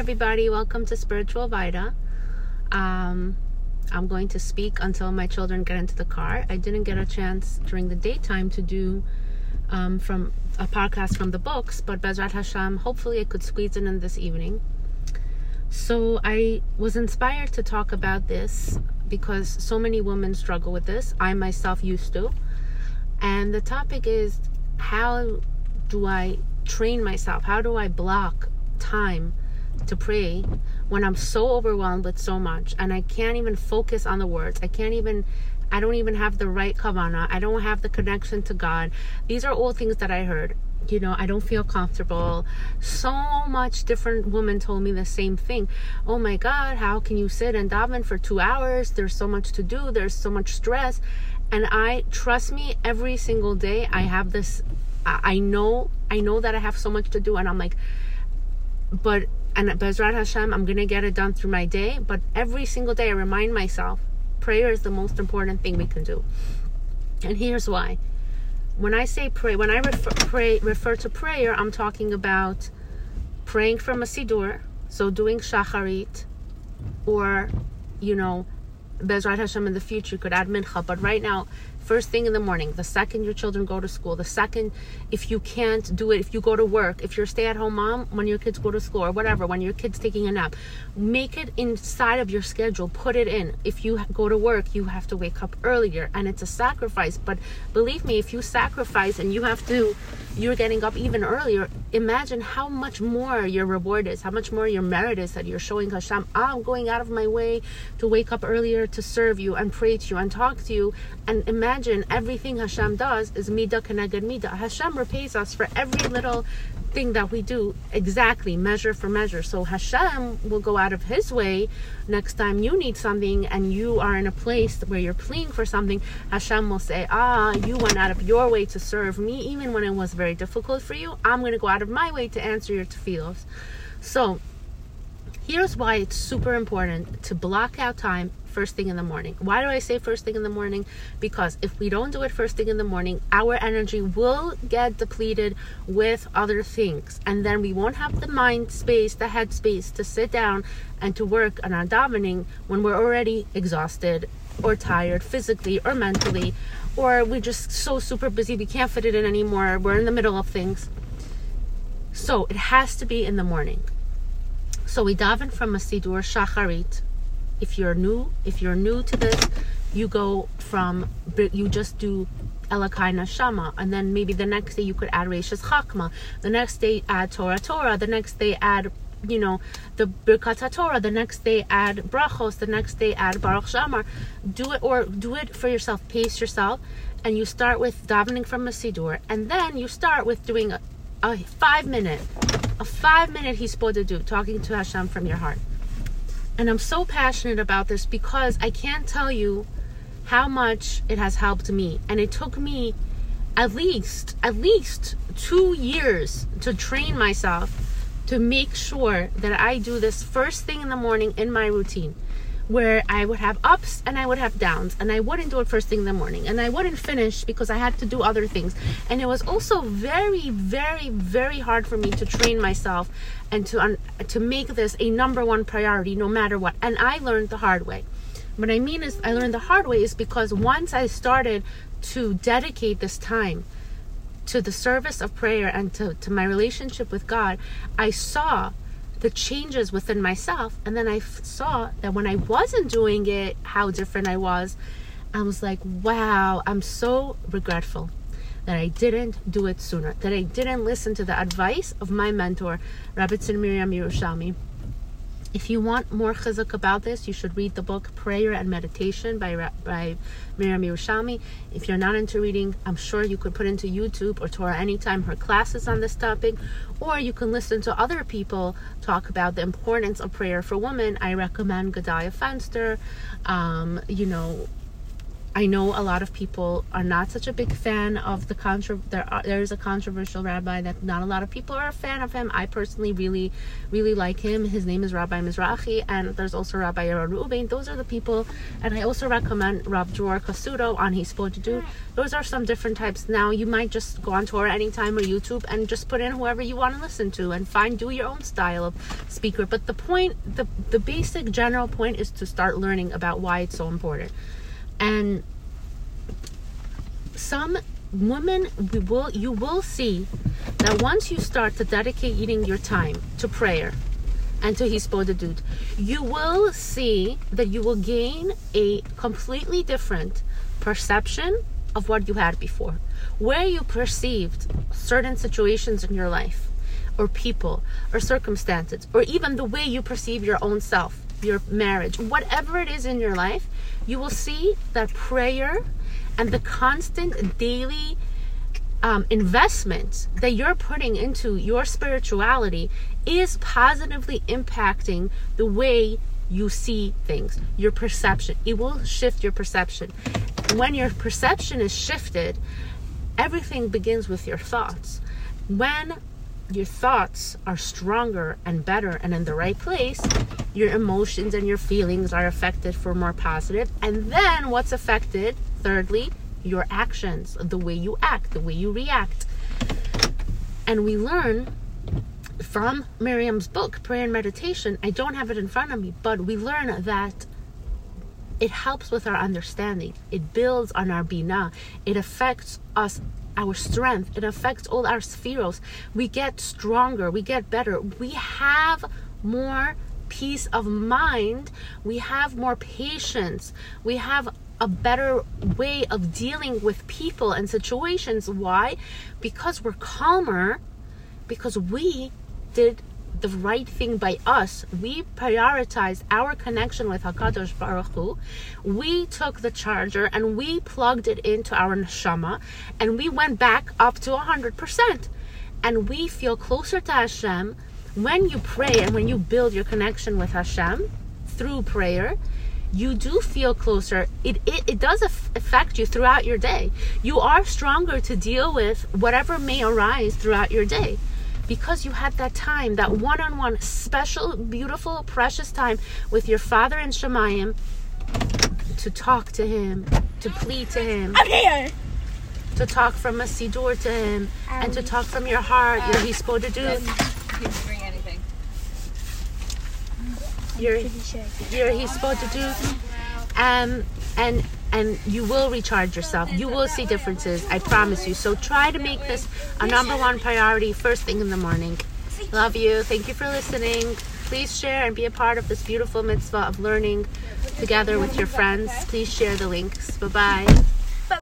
everybody. Welcome to Spiritual Vita. Um, I'm going to speak until my children get into the car. I didn't get a chance during the daytime to do um, from a podcast from the books, but Bezrat Hashem, hopefully I could squeeze it in this evening. So I was inspired to talk about this because so many women struggle with this. I myself used to. And the topic is how do I train myself? How do I block time to pray when I'm so overwhelmed with so much and I can't even focus on the words. I can't even I don't even have the right kavana. I don't have the connection to God. These are all things that I heard. You know, I don't feel comfortable. So much different women told me the same thing. Oh my God, how can you sit and daven for two hours? There's so much to do. There's so much stress. And I trust me, every single day I have this. I know, I know that I have so much to do, and I'm like, but and Bezrat Hashem, I'm gonna get it done through my day. But every single day, I remind myself, prayer is the most important thing we can do. And here's why. When I say pray, when I refer, pray, refer to prayer, I'm talking about praying from a siddur, so doing shacharit, or, you know, Bezrat Hashem in the future could add mincha. But right now, first thing in the morning, the second your children go to school, the second if you can't do it, if you go to work, if you're stay at home mom, when your kids go to school or whatever, when your kid's taking a nap, make it inside of your schedule, put it in. If you go to work, you have to wake up earlier and it's a sacrifice. But believe me, if you sacrifice and you have to, you're getting up even earlier, imagine how much more your reward is, how much more your merit is that you're showing Hashem, I'm going out of my way to wake up earlier to serve you and pray to you and talk to you. And imagine everything Hashem does is midah keneged midah. Hashem repays us for every little thing that we do exactly measure for measure. So Hashem will go out of his way next time you need something and you are in a place where you're pleading for something. Hashem will say, Ah, you went out of your way to serve me, even when it was very difficult for you. I'm going to go out of my way to answer your tefillos. So here's why it's super important to block out time first thing in the morning. Why do I say first thing in the morning? Because if we don't do it first thing in the morning, our energy will get depleted with other things. And then we won't have the mind space, the head space to sit down and to work on our when we're already exhausted or tired physically or mentally, or we're just so super busy we can't fit it in anymore. We're in the middle of things. So it has to be in the morning. So we daven from a Siddur Shacharit, if you're new if you're new to this you go from you just do Elokai Neshama, and then maybe the next day you could add Reishis Chochma, the next day add Torah Torah, the next day add you know the Birkat Torah, the next day add Brachos, the next day add Baruch She'amar. Do it or do it for yourself. Pace yourself, and you start with davening from a Siddur, and then you start with doing a, five minute, a five minute hisbodedut talking to Hashem from your heart. And I'm so passionate about this because I can't tell you how much it has helped me. And it took me at least, at least two years to train myself to make sure that I do this first thing in the morning in my routine where I would have ups and I would have downs, and I wouldn't do it first thing in the morning, and I wouldn't finish because I had to do other things. And it was also very, very, very hard for me to train myself and to un- to make this a number one priority, no matter what. And I learned the hard way. What I mean is, I learned the hard way is because once I started to dedicate this time to the service of prayer and to, to my relationship with God, I saw the changes within myself. And then I f- saw that when I wasn't doing it, how different I was. I was like, wow, I'm so regretful that I didn't do it sooner, that I didn't listen to the advice of my mentor, Rebbetzin Miriam Yerushalmi. If you want more chizuk about this, you should read the book Prayer and Meditation by, by Miriam Yerushalmi. If you're not into reading, I'm sure you could put into YouTube or Torah Anytime her classes on this topic, or you can listen to other people talk about the importance of prayer for women. I recommend Gedalia Fenster, um, you know, I know a lot of people are not such a big fan of the contra. There, are, there is a controversial rabbi that not a lot of people are a fan of him. I personally really, really like him. His name is Rabbi Mizrahi, and there's also Rabbi Yaron Reuven. Those are the people, and I also recommend Rab Dror Cassouto on Hisbodedut. Those are some different types. Now you might just go on Torah anytime or YouTube and just put in whoever you want to listen to and find do your own style of speaker. But the point, the the basic general point is to start learning about why it's so important and some women we will you will see that once you start to dedicate eating your time to prayer and to his hisbodedut, you will see that you will gain a completely different perception of what you had before. Where you perceived certain situations in your life, or people, or circumstances, or even the way you perceive your own self, your marriage, whatever it is in your life, you will see that prayer and the constant daily um, investment that you're putting into your spirituality is positively impacting the way you see things, your perception. It will shift your perception. When your perception is shifted, everything begins with your thoughts. When your thoughts are stronger and better and in the right place, your emotions and your feelings are affected for more positive. And then what's affected, thirdly, your actions, the way you act, the way you react. And we learn from Miriam's book, Prayer and Meditation. I don't have it in front of me, but we learn that it helps with our understanding. It builds on our bina. It affects us our strength. It affects all our sefiros. We get stronger. We get better. We have more peace of mind. We have more patience. We have a better way of dealing with people and situations. Why? Because we're calmer, because we did the right thing by us. We prioritized our connection with Hakadosh Baruch Hu. We took the charger and we plugged it into our neshama, and we went back up to hundred percent. And we feel closer to Hashem when you pray and when you build your connection with Hashem through prayer. You do feel closer. It, it, it does affect you throughout your day. You are stronger to deal with whatever may arise throughout your day because you had that time, that one on one, special, beautiful, precious time with your father in Shamayim to talk to him, to plead to him. I'm here. To talk from a siddur to him, um, and to talk from your heart. Um, you're supposed to do. Didn't bring anything. You're, you're hisbodedut. Um, and and you will recharge yourself. You will see differences, I promise you. So try to make this a number one priority first thing in the morning. Love you. Thank you for listening. Please share and be a part of this beautiful mitzvah of learning together with your friends. Please share the links. Bye bye.